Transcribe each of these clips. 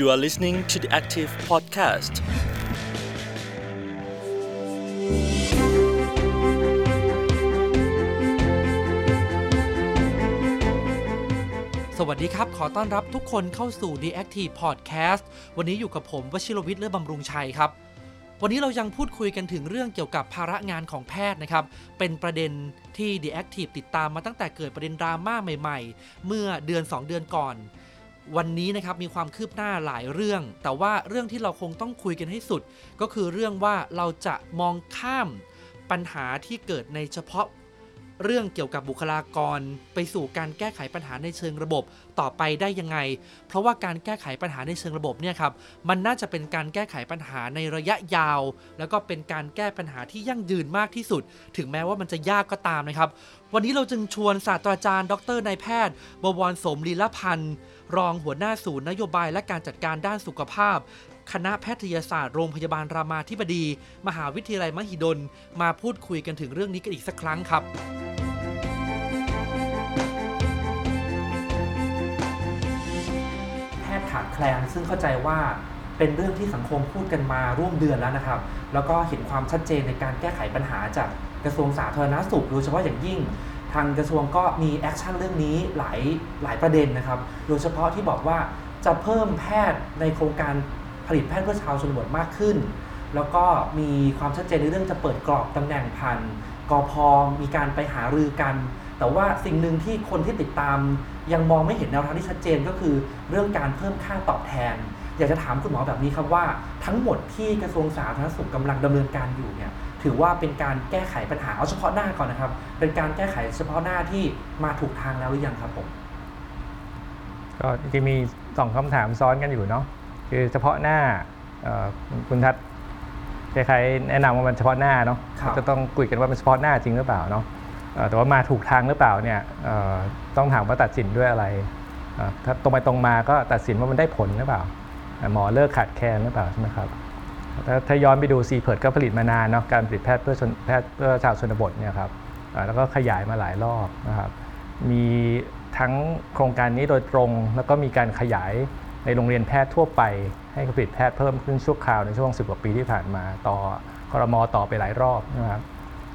You are listening to the Active Podcast. สวัสดีครับ ขอต้อนรับทุกคนเข้าสู่ The Active Podcast วันนี้อยู่กับผมวชิรวิทย์เลือบำรุงชัยครับ วันนี้เรายังพูดคุยกันถึงเรื่องเกี่ยวกับภาระงานของแพทย์นะครับ เป็นประเด็นที่ The Active ติดตามมาตั้งแต่เกิดประเด็นดราม่าใหม่ ๆ เมื่อเดือน 2 เดือนก่อน วันนี้นะครับมีความคืบหน้าหลายเรื่อง แต่ว่าเรื่องที่เราคงต้องคุยกันให้สุด ก็คือเรื่องว่าเราจะมองข้ามปัญหาที่เกิดในเฉพาะเรื่องเกี่ยวกับบุคลากร ไปสู่การแก้ไขปัญหาในเชิงระบบต่อไปได้ยังไง เพราะว่าการแก้ไขปัญหาในเชิงระบบเนี่ยครับมันน่าจะเป็นการแก้ไขปัญหาในระยะยาว แล้วก็เป็นการแก้ปัญหาที่ยั่งยืนมากที่สุด ถึงแม้ว่ามันจะยากก็ตามนะครับ วันนี้เราจึงชวนศาสตราจารย์ ดรนายแพทย์บวรสมลีลพันธ์ รองหัวหน้าศูนย์นโยบายและการจัดการด้านสุขภาพ คณะแพทยศาสตร์โรงพยาบาลรามาธิบดี มหาวิทยาลัยมหิดล มาพูดคุยกันถึงเรื่องนี้กันอีกสักครั้งครับแพทย์ขาดแคลนซึ่งเข้าใจว่าเป็นเรื่องที่สังคมพูดกันมาร่วมเดือนแล้วนะครับ แล้วก็เห็นความชัดเจนในการแก้ไขปัญหาจากกระทรวงสาธารณสุขโดยเฉพาะอย่างยิ่ง ทางกระทรวงก็มีแอคชั่นเรื่องนี้หลายหลายประเด็นนะครับ โดยเฉพาะที่บอกว่าจะเพิ่มแพทย์ในโครงการผลิตแพทย์เพื่อชาวชนบทมากขึ้น แล้วก็มีความชัดเจนในเรื่องจะเปิดกรอบตำแหน่งพันกพมีการไปหารือกัน แต่ว่าสิ่งหนึ่งที่คนที่ติดตาม ยังมองไม่เห็นแนวทางที่ชัดเจนก็คือเรื่องการเพิ่มค่าตอบแทน อยากจะถามคุณหมอแบบนี้ครับว่า ทั้งหมดที่กระทรวงสาธารณสุขกำลังดำเนินการอยู่เนี่ย ถือว่าเป็นการแก้ไขปัญหาเอาเฉพาะหน้าก่อนนะครับ เป็นการแก้ไขเฉพาะหน้าที่มาถูกทางแล้วหรือยังครับผมก็จริงๆมีสองคำถามซ้อนกันอยู่เนาะคือเฉพาะหน้าเอ่อคุณทัศน์คล้ายๆแนะนำว่ามันเฉพาะหน้าเนาะครับจะต้องคุยกันว่ามันเฉพาะหน้าจริงหรือเปล่าเนาะเอ่อแต่ว่ามาถูกทางหรือเปล่าเนี่ยเอ่อต้องถามว่าตัดสินด้วยอะไรเอ่อถ้าตรงไปตรงมาก็ตัดสินว่ามันได้ผลหรือเปล่าเอ่อหมอเลิกขาดแคลนหรือเปล่าใช่ไหมครับ ถ้าถ้าย้อนไปดูซีเพิร์ดก็ผลิตมานานเนาะการผลิตแพทย์เพื่อชนแพทย์เพื่อชาวชนบทเนี่ยครับเอ่อแล้วก็ขยายมาหลายรอบนะครับมีทั้งโครงการนี้โดยตรง แล้วก็มีการขยายในโรงเรียนแพทย์ทั่วไป ให้ผลิตแพทย์เพิ่มขึ้นชั่วคราวในช่วง 10 กว่าปีที่ผ่านมา ต่อครมต่อไปหลายรอบนะครับ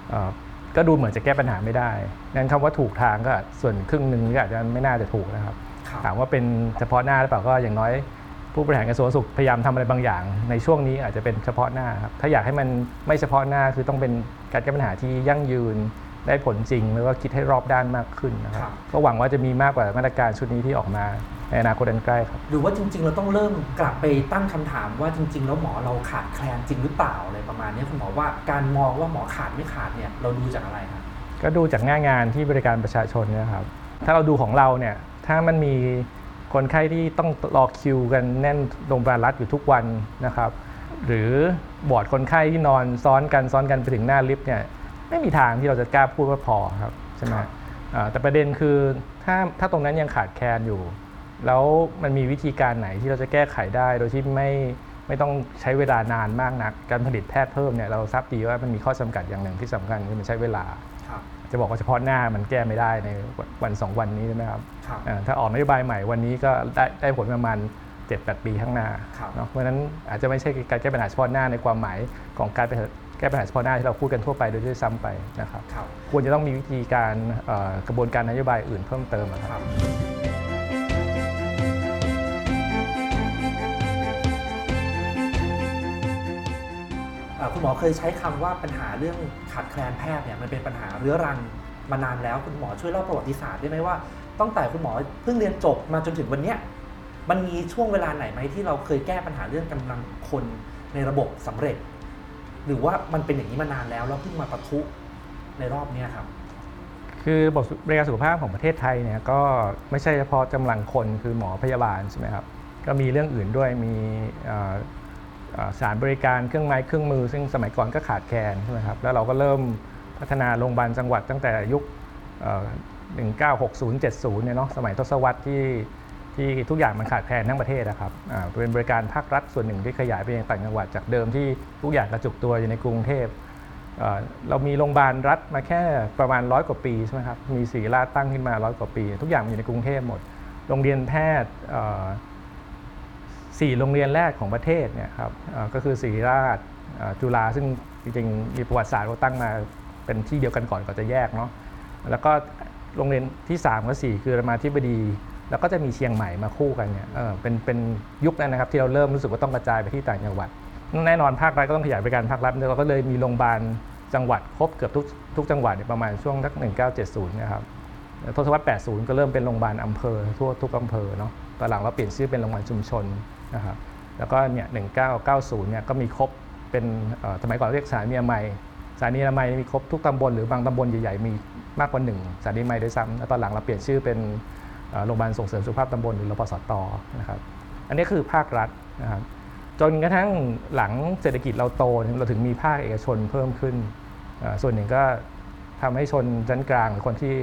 เอ่อก็ดูเหมือนจะแก้ปัญหาไม่ได้นั้นคำว่าถูกทางก็ส่วนครึ่งหนึ่งก็อาจจะไม่น่าจะถูกนะครับครับถามว่าเป็นเฉพาะหน้าหรือเปล่าก็อย่างน้อย ผู้บริหารกระทรวงสุขพยายามทำอะไรบางอย่าง ในช่วงนี้อาจจะเป็นเฉพาะหน้าครับถ้าอยากให้มันไม่เฉพาะหน้าคือต้องเป็นการแก้ปัญหาที่ยั่งยืนได้ผลจริงแล้วก็คิดให้รอบด้านมากขึ้นนะครับครับก็หวังว่าจะมีมากกว่ามาตรการชุดนี้ที่ออกมาในอนาคตอันใกล้ครับหรือว่าจริง ๆ เราต้องเริ่มกลับไปตั้งคำถามว่าจริง ๆ แล้วหมอเราขาดแคลนจริงหรือเปล่าอะไรประมาณนี้คุณหมอว่าการมองว่าหมอขาดไม่ขาดเนี่ยเราดูจากอะไรครับก็ดูจากหน้างานที่บริการประชาชนเนะครับถ้าเราดูของเราเนี่ยถ้ามันมี คนไข้ที่ต้องรอคิวกันแน่นโรงพยาบาลรัฐอยู่ทุกวันนะครับ หรือบอร์ดคนไข้ที่นอนซ้อนกันซ้อนกันไปถึงหน้าลิฟต์เนี่ยไม่มีทางที่เราจะกล้าพูดว่าพอครับใช่ไหมแต่ประเด็นคือถ้าถ้าตรงนั้นยังขาดแคลนอยู่ แล้วมันมีวิธีการไหนที่เราจะแก้ไขได้ โดยที่ไม่ไม่ต้องใช้เวลานานมากนัก การผลิตแพทย์เพิ่มเนี่ยเราทราบดีว่ามันมีข้อจำกัดอย่างหนึ่งที่สำคัญคือมันใช้เวลา จะบอกว่าเฉพาะหน้ามันแก้ไม่ได้ในวันสองวันนี้ใช่ไหมครับครับอ่าถ้าออกนโยบายใหม่วันนี้ก็ได้ได้ผลประมาณ7-8ปีข้างหน้าครับเนาะเพราะฉะนั้นอาจจะไม่ใช่การแก้ปัญหาเฉพาะหน้าในความหมายของการแก้ปัญหาเฉพาะหน้าที่เราพูดกันทั่วไปโดยที่ซ้ำไปนะครับครับ ควรจะต้องมีวิธีการเอ่อกระบวนการนโยบายอื่นเพิ่มเติมอะครับ คุณหมอเคยใช้คำว่าปัญหาเรื่องขาดแคลนแพทย์เนี่ยมันเป็นปัญหาเรื้อรังมานานแล้วคุณหมอช่วยเล่าประวัติศาสตร์ได้ไหมว่าตั้งแต่คุณหมอเพิ่งเรียนจบมาจนถึงวันนี้มันมีช่วงเวลาไหนไหมที่เราเคยแก้ปัญหาเรื่องกำลังคนในระบบสำเร็จ หรือว่ามันเป็นอย่างนี้มานานแล้วแล้วเพิ่งมาปะทุในรอบนี้ครับคือบทริการสุขภาพของประเทศไทยเนี่ยก็ไม่ใช่เฉพาะกำลังคนคือหมอพยาบาลใช่ไหมครับก็มีเรื่องอื่นด้วยมี สารบริการเครื่องไม้เครื่องมือ ซึ่งสมัยก่อนก็ขาดแคลนใช่ไหมครับแล้วเราก็เริ่มพัฒนาโรงพยาบาลจังหวัดตั้งแต่ยุคเอ่อ1960 70 เนี่ยเนาะสมัยทศวรรษที่ที่ทุกอย่างมันขาดแคลนทั้งประเทศนะครับเป็นบริการภาครัฐส่วนหนึ่งที่ขยายไปยังต่างจังหวัดจากเดิมที่ทุกอย่างกระจุกตัวอยู่ในกรุงเทพเรามีโรงพยาบาลรัฐมาแค่ประมาณร้อยกว่าปีใช่ไหมครับ มีศรีราชตั้งขึ้นมาร้อยกว่าปี ทุกอย่างมันอยู่ในกรุงเทพหมด โรงเรียนแพทย์ สี่โรงเรียนแรกของประเทศเนี่ยครับก็คือศริราชจุฬาซึ่งจริงๆมีประวัติศาสตร์เขาตั้งมาเป็นที่เดียวกันก่อนก่อนจะแยกเนาะแล้วก็โรงเรียนที่ 3 กับ4คือรามาธิบดี แล้วก็จะมีเชียงใหม่มาคู่กันเนี่ยเออเป็นเป็นยุคนั้นนะครับที่เราเริ่มรู้สึกว่าต้องกระจายไปที่ต่างจังหวัด แน่นอนภาครัฐก็ต้องขยายบริการภาครัฐเราก็เลยมีโรงพยาบาลจังหวัดครบเกือบทุกทุกจังหวัดเนี่ยประมาณช่วงทัก1970นะครับทศวรรษ80 ก็เริ่มเป็นโรงพยาบาลอำเภอทั่วทุกอำเภอเนาะตอนหลังเราเปลี่ยนชื่อเป็นโรงพยาบาลชุมชน นะครับแล้วก็เนี่ย1990เนี่ยก็มีครบเป็นสมัยก่อนเรียกสถานีอนามัยสถานีอนามัยมีครบทุกตำบลหรือบางตำบลใหญ่ๆมีมากกว่าหนึ่งสถานีอนามัยด้วยซ้ำแล้วตอนหลังเราเปลี่ยนชื่อเป็นโรงพยาบาลส่งเสริมสุขภาพตำบลหรือรพสตนะครับอันนี้คือภาครัฐนะครับจนกระทั่งหลังเศรษฐกิจเราโตเราถึงมีภาคเอกชนเพิ่มขึ้น ส่วนหนึ่งก็ทำให้ชนชั้นกลางหรือคนที่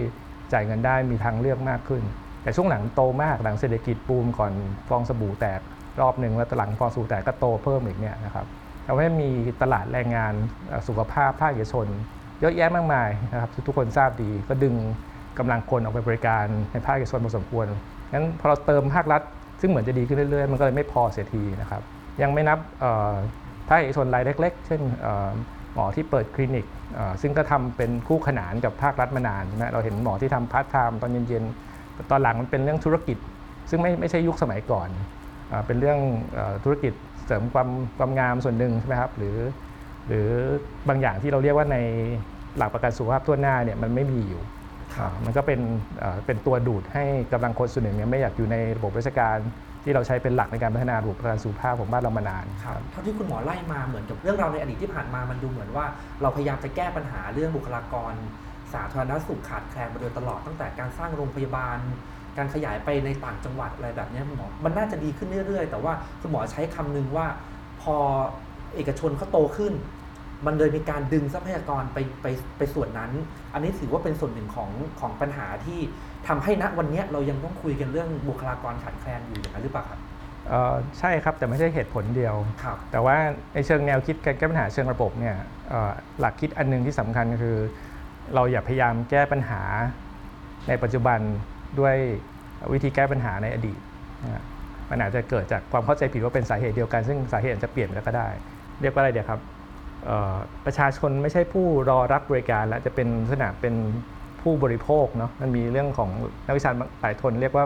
จ่ายเงินได้มีทางเลือกมากขึ้น แต่ช่วงหลังโตมากหลังเศรษฐกิจบูมก่อนฟองสบู่แตก รอบหนึ่งแล้วหลังฟอสู่แตกก็โตเพิ่มอีกเนี่ยนะครับทำให้มีตลาดแรงงานสุขภาพภาคเอกชน เยอะแยะมากมายนะครับทุกคนทราบดีก็ดึงกำลังคนออกไปบริการในภาคเอกชนพอสมควรงั้นพอเราเติมภาครัฐ ซึ่งเหมือนจะดีขึ้นเรื่อยๆ มันก็เลยไม่พอเสียทีนะครับยังไม่นับภาคเอกชนรายเล็ก ๆ เช่นเอ่อหมอที่เปิดคลินิก ซึ่งก็ทำเป็นคู่ขนานกับภาครัฐมานานใช่ไหมเราเห็นหมอที่ทำพาร์ทไทม์ตอนเย็นๆ ตอนหลังมันเป็นเรื่องธุรกิจ ซึ่งไม่ไม่ใช่ยุคสมัยก่อน เอ่อเป็นเรื่องเอ่อธุรกิจเสริมความความงามส่วนหนึ่งใช่ไหมครับหรือ หรือบางอย่างที่เราเรียกว่าในหลักประกันสุขภาพถ้วนหน้าเนี่ยมันไม่มีอยู่อ่ามันก็เป็นเอ่อเป็นตัวดูดให้กำลังคนส่วนหนึ่งเนี่ยไม่อยากอยู่ในระบบราชการที่เราใช้เป็นหลักในการพัฒนาระบบประกันสุขภาพของบ้านเรามานานครับเท่าที่คุณหมอไล่มาเหมือนกับเรื่องราวในอดีตที่ผ่านมามันดูเหมือนว่า เราพยายามจะแก้ปัญหาเรื่องบุคลากร สาธารณสุขขาดแคลนมาโดยตลอดตั้งแต่การสร้างโรงพยาบาล การขยายไปในต่างจังหวัดอะไรแบบเนี้ยคุณหมอ มันน่าจะดีขึ้นเรื่อยๆ แต่ว่าคุณหมอใช้คำนึงว่า พอเอกชนเขาโตขึ้น มันเลยมีการดึงทรัพยากรไปไปไปส่วนนั้น อันนี้ถือว่าเป็นส่วนหนึ่งของของปัญหาที่ทำให้ณวันเนี้ยเรายังต้องคุยกันเรื่องบุคลากรขาดแคลนอยู่อย่างนั้นหรือเปล่าครับเอ่อใช่ครับแต่ไม่ใช่เหตุผลเดียวครับแต่ว่าในเชิงแนวคิดการแก้ปัญหาเชิงระบบเนี่ยเอ่อหลักคิดอันหนึงที่สำคัญก็คือ เราอย่าพยายามแก้ปัญหาในปัจจุบัน ด้วยวิธีแก้ปัญหาในอดีตนะมันอาจจะเกิดจากความเข้าใจผิดว่าเป็นสาเหตุเดียวกัน ซึ่งสาเหตุอาจจะเปลี่ยนไปแล้วก็ได้ เรียกว่าอะไรเดียวครับประชาชนไม่ใช่ผู้รอรับบริการแล้วจะเป็นลักษณะเป็นผู้บริโภคเนาะมันมีเรื่องของนักวิชาการหลายคนเรียกว่า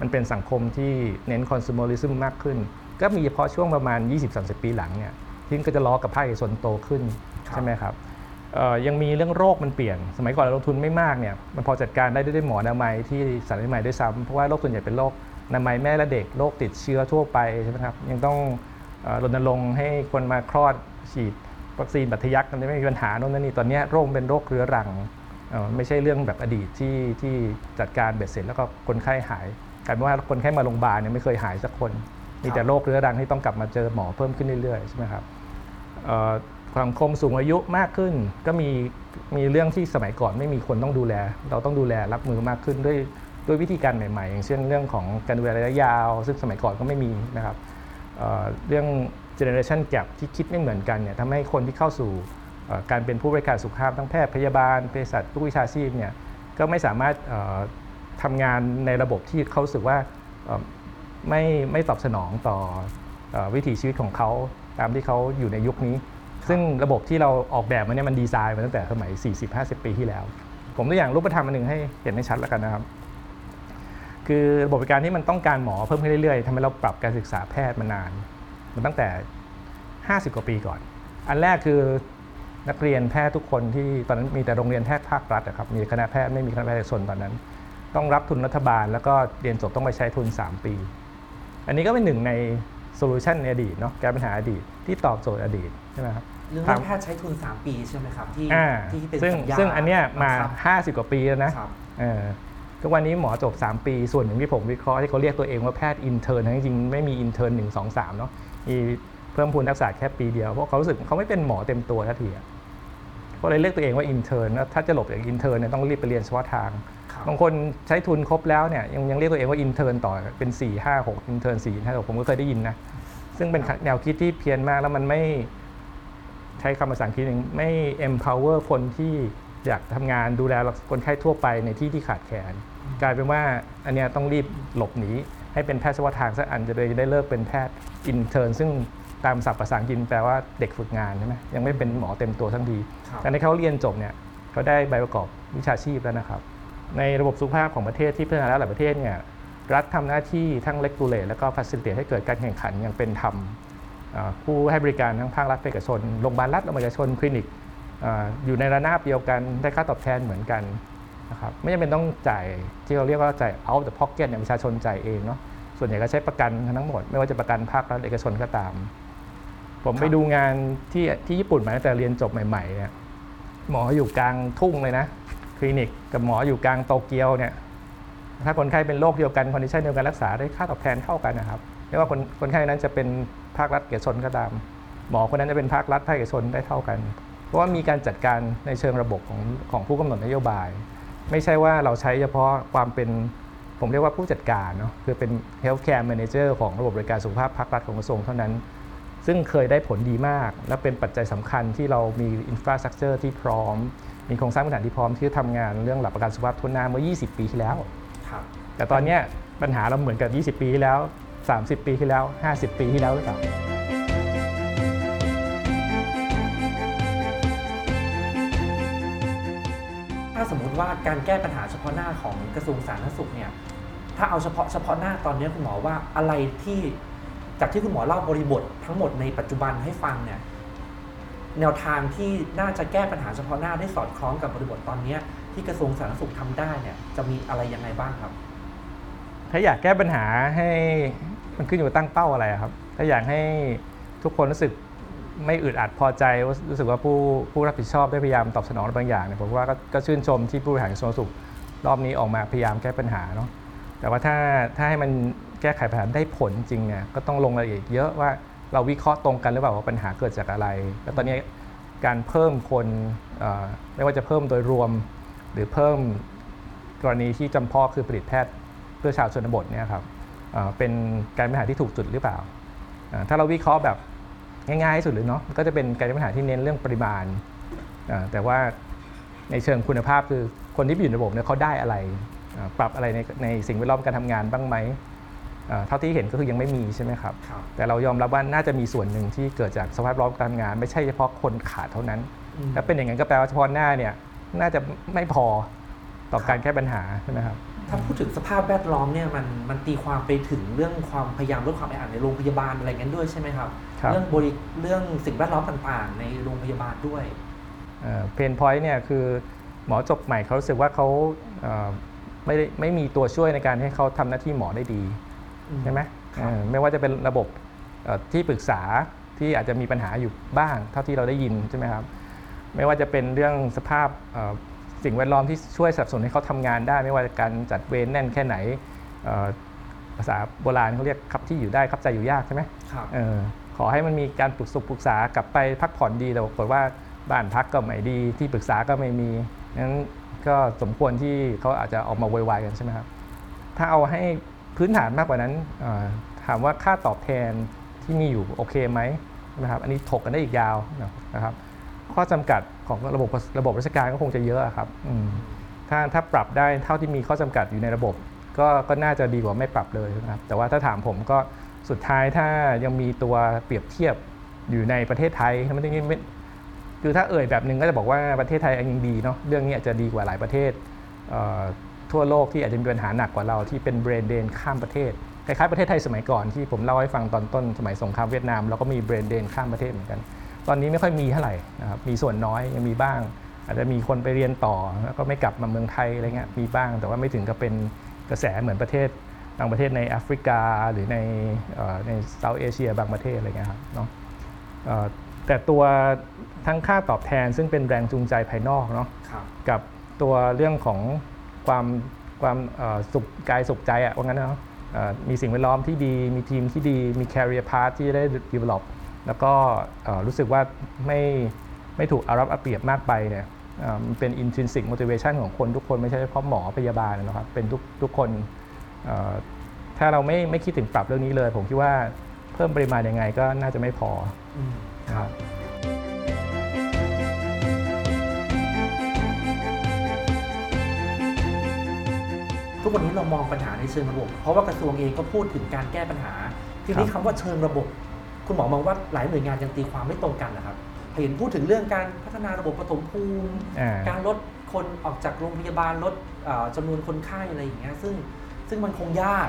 มันเป็นสังคมที่เน้น consumerism มากขึ้น ก็มีเฉพาะช่วงประมาณ 20-30 ปีหลังเนี่ยที่ก็จะล้อกับภาคเอกชนโตขึ้นใช่ไหมครับ ยังมีเรื่องโรคมันเปลี่ยน สมัยก่อนเราลงทุนไม่มากเนี่ยมันพอจัดการได้ด้วยหมอนามัยที่สารนามัยด้วยซ้ำเพราะว่าโรคส่วนใหญ่เป็นโรคนามัยแม่และเด็กโรคติดเชื้อทั่วไปใช่ไหมครับยังต้องรณรงค์ให้คนมาคลอดฉีดวัคซีนบัตรทยักกันไม่มีปัญหาโน่นนั่นนี่ตอนนี้โรคเป็นโรคเรื้อรังไม่ใช่เรื่องแบบอดีตที่ที่จัดการเบ็ดเสร็จแล้วก็คนไข้หายกลายเป็นว่าคนไข้มาโรงพยาบาลเนี่ยไม่เคยหายสักคน มีแต่โรคเรื้อรังที่ต้องกลับมาเจอหมอเพิ่มขึ้นเรื่อยๆใช่ไหมครับ สังคมสูงอายุมากขึ้น ก็มีมีเรื่องที่สมัยก่อนไม่มีคนต้องดูแล เราต้องดูแลรับมือมากขึ้นด้วยด้วยวิธีการใหม่ๆ อย่างเช่นเรื่องของการดูแลระยะยาว ซึ่งสมัยก่อนก็ไม่มีนะครับเเรื่อง generation gap ที่คิดไม่เหมือนกันเนี่ยทำให้คนที่เข้าสู่การเป็นผู้บริการสุขภาพทั้งแพทย์พยาบาลเภสัชทุกวิชาชีพเนี่ยก็ไม่สามารถเอ่อทำงานในระบบที่เขาสึกว่าไม่ไม่ตอบสนองต่ออวิถีชีวิตของเขาตามที่เขาอยู่ในยุคนี้ ซึ่งระบบที่เราออกแบบมันเนี่ยมันดีไซน์มาตั้งแต่สมัย 40-50 ปีที่แล้ว ผมตัวอย่างรูปธรรมอันหนึ่งให้เห็นให้ชัดแล้วกันนะครับ คือระบบบริการที่มันต้องการหมอเพิ่มขึ้นเรื่อยๆทำให้เราปรับการศึกษาแพทย์มานาน มันตั้งแต่ 50 กว่าปีก่อน อันแรกคือนักเรียนแพทย์ทุกคนที่ตอนนั้นมีแต่โรงเรียนแพทย์ภาครัฐนะครับ มีคณะแพทย์ไม่มีคณะแพทย์เอกชนตอนนั้น ต้องรับทุนรัฐบาล แล้วก็เรียนจบต้องไปใช้ทุน 3 ปี อันนี้ก็เป็นหนึ่งใน solution ในอดีตเนาะแก้ปัญหาอดีตที่ตอบโจทย์อดีตใช่ไหมครับเรื่องครับแพทย์ใช้ทุน 3 ปีใช่ไหมครับที่อ่าที่เป็นซึ่งสัญญาซึ่งอันเนี้ยมาครับ50 กว่าปีแล้วนะครับเออทุกวันนี้หมอจบ 3 ปี ส่วนหนึ่งที่ผมวิเคราะห์ที่เขาเรียกตัวเองว่าแพทย์ intern นะจริงๆไม่มี intern หนึ่งสองสามเนาะมีเพิ่มพูนทักษะแค่ปีเดียว เพราะเขารู้สึกเขาไม่เป็นหมอเต็มตัวทันทีอะก็เลยเรียกตัวเองว่า intern นะถ้าจะหลบจาก intern เนี่ยต้องรีบไปเรียนเฉพาะทางครั บางคนใช้ทุนครบแล้วเนี่ยยังยังเรียกตัวเองว่า intern ต่อเป็น 4 5 6 intern 4 5 6 ผมก็เคยได้ยินนะ ซึ่งเป็นแนวคิดที่เพี้ยนมากแล้วมันไม่ใช้คำภาษาอังกฤษหนึ่งไม่ empower คนที่อยากทำงานดูแลคนไข้ทั่วไปในที่ที่ขาดแคลนกลายเป็นว่าอันเนี้ยต้องรีบหลบหนีให้เป็นแพทย์เฉพาะทางสักอันจะได้ได้เลิกเป็นแพทย์ intern ซึ่งตามศัพท์ภาษาอังกฤษแปลว่าเด็กฝึกงานใช่ไหมยังไม่เป็นหมอเต็มตัวทันทีครับแต่ในเขาเรียนจบเนี่ยเขาได้ใบประกอบวิชาชีพแล้วนะครับ ในระบบสุขภาพของประเทศที่พัฒนาแล้วหลายประเทศเนี่ยรัฐทำหน้าที่ทั้ง regulate และก็ facilitate ให้เกิดการแข่งขันอย่างเป็นธรรมผู้ให้บริการทั้งภาครัฐเอกชนโรงพยาบาลรัฐโรงพยาบาลเอกชนคลินิกอยู่ในระนาบเดียวกันได้ค่าตอบแทนเหมือนกันนะครับไม่จำเป็นต้องจ่ายที่เราเรียกว่าจ่าย out of pocket เนี่ยประชาชนจ่ายเองเนาะส่วนใหญ่ก็ใช้ประกันทั้งหมด ไม่ว่าจะประกันภาครัฐเอกชนก็ตาม ผมไปดูงานที่ที่ญี่ปุ่นมาตั้งแต่เรียนจบใหม่ๆเนี่ยหมออยู่กลางทุ่งเลยนะ คลินิกกับหมออยู่กลางโตเกียวเนี่ยถ้าคนไข้เป็นโรคเดียวกัน condition เดียวกันรักษาได้ค่าตอบแทนเท่ากันนะครับไม่ว่าคนคนไข้นั้นจะเป็นภาครัฐเอกชนก็ตาม หมอคนนั้นจะเป็นภาครัฐภาคเอกชนได้เท่ากัน เพราะว่ามีการจัดการในเชิงระบบของของผู้กำหนดนโยบาย ไม่ใช่ว่าเราใช้เฉพาะความเป็นผมเรียกว่าผู้จัดการเนาะคือเป็น healthcare manager ของระบบบริการสุขภาพภาครัฐของกระทรวงเท่านั้น ซึ่งเคยได้ผลดีมาก และเป็นปัจจัยสำคัญที่เรามีอินฟราสตรักเจอร์ที่พร้อม มีโครงสร้างพื้นฐานที่พร้อมที่จะทำงานเรื่องหลักประกันสุขภาพทุนหน้าเมื่อ 20 ปีที่แล้ว ครับ แต่ตอนเนี้ยปัญหาเราเหมือนกับ 20 ปีที่แล้ว 30 ปีที่แล้ว 50 ปีที่แล้วหรือเปล่า ถ้าสมมุติว่าการแก้ปัญหาเฉพาะหน้าของกระทรวงสาธารณสุขเนี่ย ถ้าเอาเฉพาะเฉพาะหน้าตอนนี้คุณหมอว่าอะไรที่จากที่คุณหมอเล่าบริบททั้งหมดในปัจจุบันให้ฟังเนี่ย แนวทางที่น่าจะแก้ปัญหาเฉพาะหน้าได้สอดคล้องกับบริบทตอนนี้ที่กระทรวงสาธารณสุขทำได้เนี่ยจะมีอะไรยังไงบ้างครับ ถ้าอยากแก้ปัญหาให้มันขึ้นอยู่กับตั้งเป้าอะไรครับ ถ้าอยากให้ทุกคนรู้สึกไม่อึดอัดพอใจรู้สึกว่าผู้ผู้รับผิดชอบได้พยายามตอบสนองบางอย่างเนี่ยผมว่าก็ก็ชื่นชมที่ผู้บริหารกระทรวงสุขรอบนี้ออกมาพยายามแก้ปัญหาเนาะแต่ว่าถ้าถ้าให้มันแก้ไขปัญหาได้ผลจริงเนี่ยก็ต้องลงรายละเอียดเยอะว่า เราวิเคราะห์ตรงกันหรือเปล่าว่าปัญหาเกิดจากอะไร แล้วตอนนี้การเพิ่มคนไม่ว่าจะเพิ่มโดยรวม หรือเพิ่มกรณีที่จำเพาะคือผลิตแพทย์เพื่อชาวชนบทเนี่ยครับเเป็นการปัญหาที่ถูกจุดหรือเปล่า ถ้าเราวิเคราะห์แบบง่ายๆที่สุดเลยเนาะก็จะเป็นการปัญหาที่เน้นเรื่องปริมาณ แต่ว่าในเชิงคุณภาพคือคนที่อยู่ในระบบเนี่ยเขาได้อะไร ปรับอะไรในในสิ่งแวดล้อมการทำงานบ้างไหม เอ่อเท่าที่เห็นก็คือยังไม่มีใช่ไหมครับครับแต่เรายอมรับว่าน่าจะมีส่วนหนึ่งที่เกิดจากสภาพแวดล้อมการทำงาน ไม่ใช่เฉพาะคนขาดเท่านั้นถ้าเป็นอย่างนั้นก็แปลว่าเฉพาะหน้าเนี่ยน่าจะไม่พอต่อการแก้ปัญหาใช่ไหมครับถ้าพูดถึงสภาพแวดล้อมเนี่ยมันมันตีความไปถึงเรื่องความพยายามลดความแออัดในโรงพยาบาลอะไรเงี้ยด้วยใช่ไหมครับครับเรื่องบริเรื่องสิ่งแวดล้อมต่างๆ ในโรงพยาบาลด้วยเพนพอยต์เนี่ยคือหมอจบใหม่เขารู้สึกว่าเขาเอ่อไม่ได้ไม่มีตัวช่วยในการให้เขาทำหน้าที่หมอได้ดีอืม ใช่ไหมครับเออไม่ว่าจะเป็นระบบเอ่อที่ปรึกษาที่อาจจะมีปัญหาอยู่บ้าง เท่าที่เราได้ยินใช่ไหมครับไม่ว่าจะเป็นเรื่องสภาพเอ่อสิ่งแวดล้อมที่ช่วยสนับสนุนให้เขาทำงานได้ ไม่ว่าการจัดเวรแน่นแค่ไหนเอ่อภาษาโบราณเขาเรียกครับที่อยู่ได้ครับใจอยู่ยากใช่ไหมครับเออขอให้มันมีการปรึกษาปรึกษากลับไปพักผ่อนดีแต่ปรากฏว่าบ้านพักก็ไม่ดี ที่ปรึกษาก็ไม่มีนั้นก็สมควรที่เขาอาจจะออกมาโวยวายกันใช่ไหมครับ ถ้าเอาให้ พื้นฐานมากกว่านั้นถามว่าค่าตอบแทนที่มีอยู่โอเคไหมนะครับ อันนี้ถกกันได้อีกยาวนะครับ ข้อจำกัดของระบบระบบราชการก็คงจะเยอะครับถ้าถ้าปรับได้เท่าที่มีข้อจำกัดอยู่ในระบบ ก็ก็น่าจะดีกว่าไม่ปรับเลยนะครับ แต่ว่าถ้าถามผมก็สุดท้ายถ้ายังมีตัวเปรียบเทียบอยู่ในประเทศไทยมันไม่ไม่คือถ้าเอ่ยแบบหนึ่งก็จะบอกว่าประเทศไทยยังดีเนาะเรื่องนี้อาจจะดีกว่าหลายประเทศทั่วโลกที่อาจจะมีปัญหาหนักกว่าเราที่เป็น brain drain ข้ามประเทศคล้ายๆประเทศไทยสมัยก่อนที่ผมเล่าให้ฟังตอนต้นสมัยสงครามเวียดนามเราก็มี brain drain ข้ามประเทศเหมือนกัน ตอนนี้ไม่ค่อยมีเท่าไหร่นะครับมีส่วนน้อยยังมีบ้าง อาจจะมีคนไปเรียนต่อแล้วก็ไม่กลับมาเมืองไทยอะไรเงี้ยมีบ้าง แต่ว่าไม่ถึงกับเป็นกระแสเหมือนประเทศบางประเทศในแอฟริกาหรือในเอ่อใน South Asia บางประเทศอะไรเงี้ยครับเนาะเอ่อแต่ตัวทั้งค่าตอบแทนซึ่งเป็นแรงจูงใจภายนอกเนาะครับกับตัวเรื่องของ ความความสุขกายสุขใจอะว่างั้นเนาะมีสิ่งแวดล้อมที่ดี มีทีมที่ดี มี career path ที่ได้ develop แล้วก็รู้สึกว่าไม่ไม่ถูกอารับอาเปรียบมากไปเนี่ยมันเป็น intrinsic motivation ของคนทุกคนไม่ใช่เฉพาะหมอพยาบาลนะครับ เป็นทุกทุกคน ถ้าเราไม่ไม่คิดถึงปรับเรื่องนี้เลย ผมคิดว่าเพิ่มปริมาณยังไงก็น่าจะไม่พอครับ ทุกวันนี้เรามองปัญหาในเชิงระบบ เพราะว่ากระทรวงเองก็พูดถึงการแก้ปัญหา ทีนี้คำว่าเชิงระบบ คุณหมอมองว่าหลายหน่วยงานยังตีความไม่ตรงกันนะครับเห็นพูดถึงเรื่องการพัฒนาระบบปฐมภูมิอ่าการลดคนออกจากโรงพยาบาลลดเอ่อจำนวนคนไข้อะไรอย่างเงี้ยซึ่งซึ่งมันคงยาก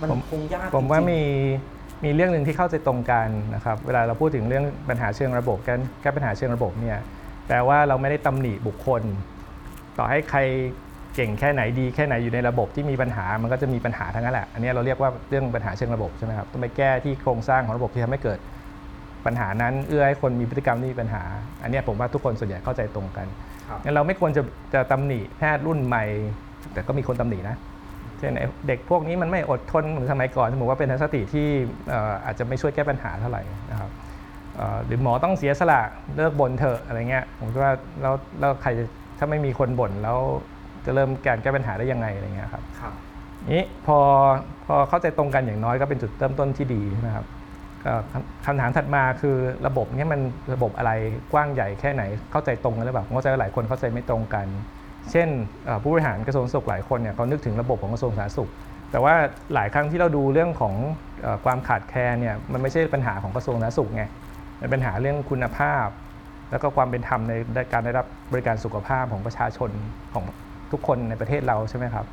มันผมคงยากผมว่าจริงๆมีมีเรื่องหนึ่งที่เข้าใจตรงกันนะครับเวลาเราพูดถึงเรื่องปัญหาเชิงระบบการแก้ปัญหาเชิงระบบเนี่ยแปลว่าเราไม่ได้ตำหนิบุคคล ต่อให้ใคร เก่งแค่ไหนดีแค่ไหนอยู่ในระบบที่มีปัญหามันก็จะมีปัญหาทั้งนั้นแหละอันนี้เราเรียกว่าเรื่องปัญหาเชิงระบบใช่ไหมครับต้องไปแก้ที่โครงสร้างของระบบที่ทำให้เกิดปัญหานั้นเอื้อให้คนมีพฤติกรรมที่มีปัญหา อันเนี้ยผมว่าทุกคนส่วนใหญ่เข้าใจตรงกันครับงั้นเราไม่ควรจะจะตำหนิแพทย์รุ่นใหม่ แต่ก็มีคนตำหนินะเช่นไอ้เด็กพวกนี้มันไม่อดทนเหมือนสมัยก่อนผมว่าเป็นทัศนคติที่เอ่ออาจจะไม่ช่วยแก้ปัญหาเท่าไหร่นะครับเอ่อหรือหมอต้องเสียสละเลิกบ่นเถอะอะไรเงี้ยผมคิดว่าแล้วแล้วใครจะถ้าไม่มีคนบ่นแล้ว จะเริ่มการแก้ปัญหาได้ยังไงอะไรเงี้ยครับครับนี้พอพอเข้าใจตรงกันอย่างน้อยก็เป็นจุดเริ่มต้นที่ดีนะครับก็คำคำถามถัดมาคือระบบเนี้มันระบบอะไรกว้างใหญ่แค่ไหนเข้าใจตรงกันหรือเปล่าผมเข้าใจว่าหลายคนเข้าใจไม่ตรงกัน เช่นเอ่อผู้บริหารกระทรวงสาธารณสุขหลายคนเนี่ยเขานึกถึงระบบของกระทรวงสาธารณสุข แต่ว่าหลายครั้งที่เราดูเรื่องของเอ่อความขาดแคลนเนี่ยมันไม่ใช่ปัญหาของกระทรวงสาธารณสุขไงมันเป็นปัญหาเรื่องคุณภาพ แล้วก็ความเป็นธรรมในการได้รับบริการสุขภาพของประชาชนของ ทุกคนในประเทศเราใช่ไหมครับ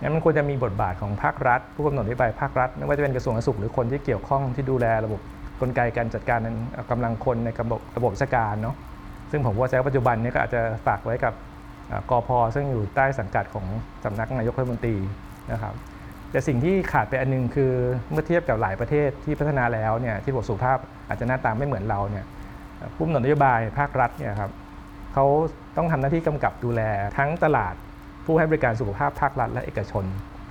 งั้นมันควรจะมีบทบาทของภาครัฐ ผู้กำหนดนโยบายภาครัฐ ไม่ว่าจะเป็นกระทรวงสาธารณสุขหรือคนที่เกี่ยวข้องที่ดูแลระบบกลไกการจัดการเอ่อกำลังคนในระบบระบบราชการเนาะซึ่งผมว่าใช้ปัจจุบันนี้ก็อาจจะฝากไว้กับเอ่อกอพซึ่งอยู่ใต้สังกัดของสำนักนายกรัฐมนตรีนะครับแต่สิ่งที่ขาดไปอันนึงคือเมื่อเทียบกับหลายประเทศที่พัฒนาแล้วเนี่ยที่ระบบสุขภาพอาจจะหน้าตาไม่เหมือนเราเนี่ยผู้กำหนดนโยบายภาครัฐเนี่ยครับเขาต้องทำหน้าที่กำกับดูแลทั้งตลาด ผู้ให้บริการสุขภาพภาครัฐและเอกชน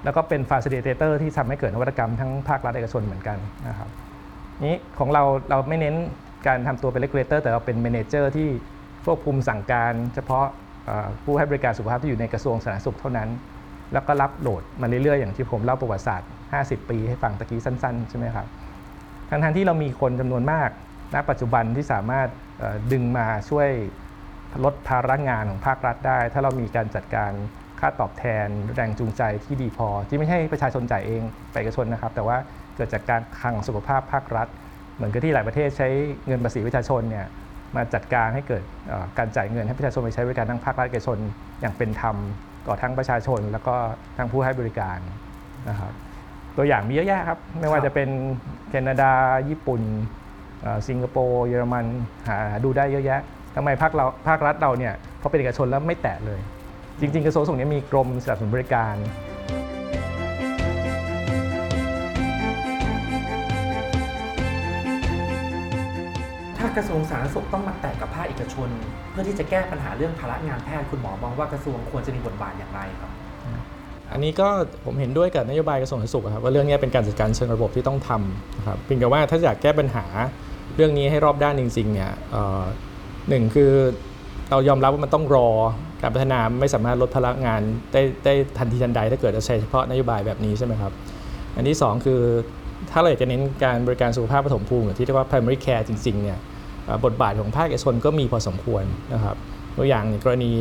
แล้วก็เป็น facilitator ที่ทำให้เกิดนวัตกรรมทั้งภาครัฐเอกชนเหมือนกันนะครับนี้ของเราเราไม่เน้นการทำตัวเป็น regulator แต่เราเป็น manager ที่ควบคุมสั่งการ เฉพาะผู้ให้บริการสุขภาพที่อยู่ในกระทรวงสาธารณสุขเท่านั้น แล้วก็รับโหลดมาเรื่อยๆอย่างที่ผมเล่าประวัติศาสตร์ 50 ปีให้ฟังตะกี้สั้นๆ ใช่ไหมครับทั้งๆที่เรามีคนจำนวนมากณปัจจุบันที่สามารถดึงมาช่วยลดภาระงานของภาครัฐได้ ถ้าเรามีการจัดการ ค่าตอบแทนแรงจูงใจที่ดีพอ ที่ไม่ใช่ประชาชนจ่ายเองไปเอกชนนะครับ แต่ว่าเกิดจากการคลังสุขภาพภาครัฐ เหมือนกับที่หลายประเทศใช้เงินภาษีประชาชนเนี่ยมาจัดการให้เกิดการจ่ายเงินให้ประชาชนไปใช้บริการทั้งภาครัฐเอกชน อย่างเป็นธรรมต่อทั้งประชาชน แล้วก็ทั้งผู้ให้บริการนะครับตัวอย่างมีเยอะแยะครับ ไม่ว่าจะเป็นแคนาดา ญี่ปุ่น สิงคโปร์ เยอรมัน หาดูได้เยอะแยะทำไมภาคเราภาครัฐเราเนี่ยพอเป็นเอกชนแล้วไม่แตะเลย จริงๆกระทรวงสาธารณสุขเนี่ยมีกรมสนับสนุนบริการ ถ้ากระทรวงสาธารณสุขต้องมาแตะกับภาคเอกชน เพื่อที่จะแก้ปัญหาเรื่องภาระงานแพทย์คุณหมอมองว่ากระทรวงควรจะมีบทบาทอย่างไรครับอันนี้ก็ผมเห็นด้วยกับนโยบายกระทรวงสาธารณสุขอะครับว่าเรื่องนี้เป็นการจัดการเชิงระบบที่ต้องทำนะครับเพียงแต่ว่าถ้าอยากแก้ปัญหาเรื่องนี้ให้รอบด้านจริงๆเนี่ยเอ่อหนึ่งคือเรายอมรับว่ามันต้องรอ การพัฒนาไม่สามารถลดภาระงานได้ได้ทันทีทันใดถ้าเกิดเราใช้เฉพาะนโยบายแบบนี้ใช่ไหมครับ อันที่สองคือถ้าเราอยากจะเน้นการบริการสุขภาพปฐมภูมิหรือที่เรียกว่า primary care จริงๆเนี่ยเอ่อบทบาทของภาคเอกชนก็มีพอสมควรนะครับตัวอย่างในกรณี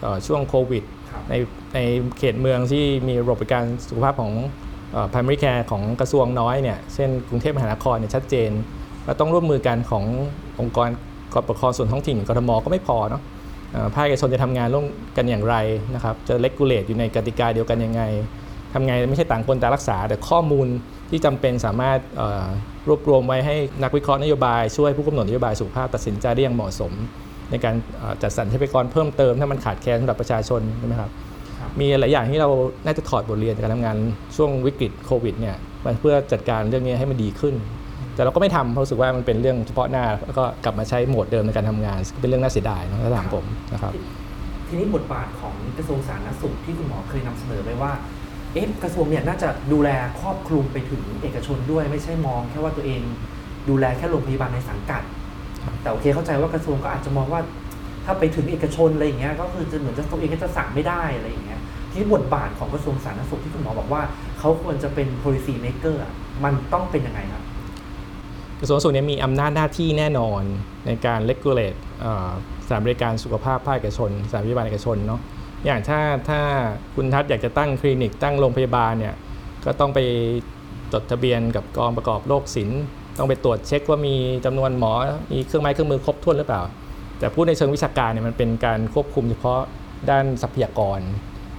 เอ่อช่วงโควิดครับในในเขตเมืองที่มีระบบบริการสุขภาพของเอ่อ primary care ของกระทรวงน้อยเนี่ยเช่นกรุงเทพมหานครเนี่ยชัดเจนเราต้องร่วมมือกันขององค์กรกปกครองส่วนท้องถิ่นกทมก็ไม่พอเนาะเอ่อ ภาคเอกชนจะทำงานร่วมกันอย่างไรนะครับจะเลกูเลตอยู่ในกติกาเดียวกันยังไงทำไงไม่ใช่ต่างคนต่างรักษา แต่ข้อมูลที่จำเป็นสามารถเอ่อรวบรวมไว้ให้นักวิเคราะห์นโยบายช่วยผู้กำหนดนโยบายสุขภาพตัดสินใจได้อย่างเหมาะสม ในการเอ่อจัดสรรทรัพยากรเพิ่มเติมถ้ามันขาดแคลนสำหรับประชาชนใช่ไหมครับครับมีหลายอย่างที่เราน่าจะถอดบทเรียนจากการทำงานช่วงวิกฤตโควิดเนี่ยมาเพื่อจัดการเรื่องนี้ให้มันดีขึ้น แต่เราก็ไม่ทำเพราะรู้สึกว่ามันเป็นเรื่องเฉพาะหน้าแล้วก็กลับมาใช้โหมดเดิมในการทำงานซึ่งเป็นเรื่องน่าเสียดายนะถ้าถามผมนะครับทีนี้บทบาทของกระทรวงสาธารณสุขที่คุณหมอเคยนำเสนอไปว่าเอ๊ะกระทรวงเนี่ยน่าจะดูแลครอบคลุมไปถึงเอกชนด้วยไม่ใช่มองแค่ว่าตัวเอง ดูแลแค่โรงพยาบาลในสังกัดครับแต่โอเคเข้าใจว่ากระทรวงก็อาจจะมองว่า ถ้าไปถึงเอกชนอะไรอย่างเงี้ยก็คือจะเหมือนจะตัวเองก็จะสั่งไม่ได้อะไรอย่างเงี้ยทีนี้บทบาทของกระทรวงสาธารณสุขที่คุณหมอบอกว่าเขาควรจะเป็น policy maker อะมันต้องเป็นยังไงครับ กระทรวงสุขเนี่ยมีอำนาจหน้าที่แน่นอนในการ regulate เอ่อสถานบริการสุขภาพภาคเอกชนสถานพยาบาลเอกชนเนาะอย่างถ้าถ้าคุณทัศน์อยากจะตั้งคลินิกตั้งโรงพยาบาลเนี่ยก็ต้องไปจดทะเบียนกับกองประกอบโรคศิลป์ต้องไปตรวจเช็คว่ามีจำนวนหมอมีเครื่องไม้เครื่องมือครบถ้วนหรือเปล่า แต่พูดในเชิงวิชาการเนี่ยมันเป็นการควบคุมเฉพาะด้านทรัพยากร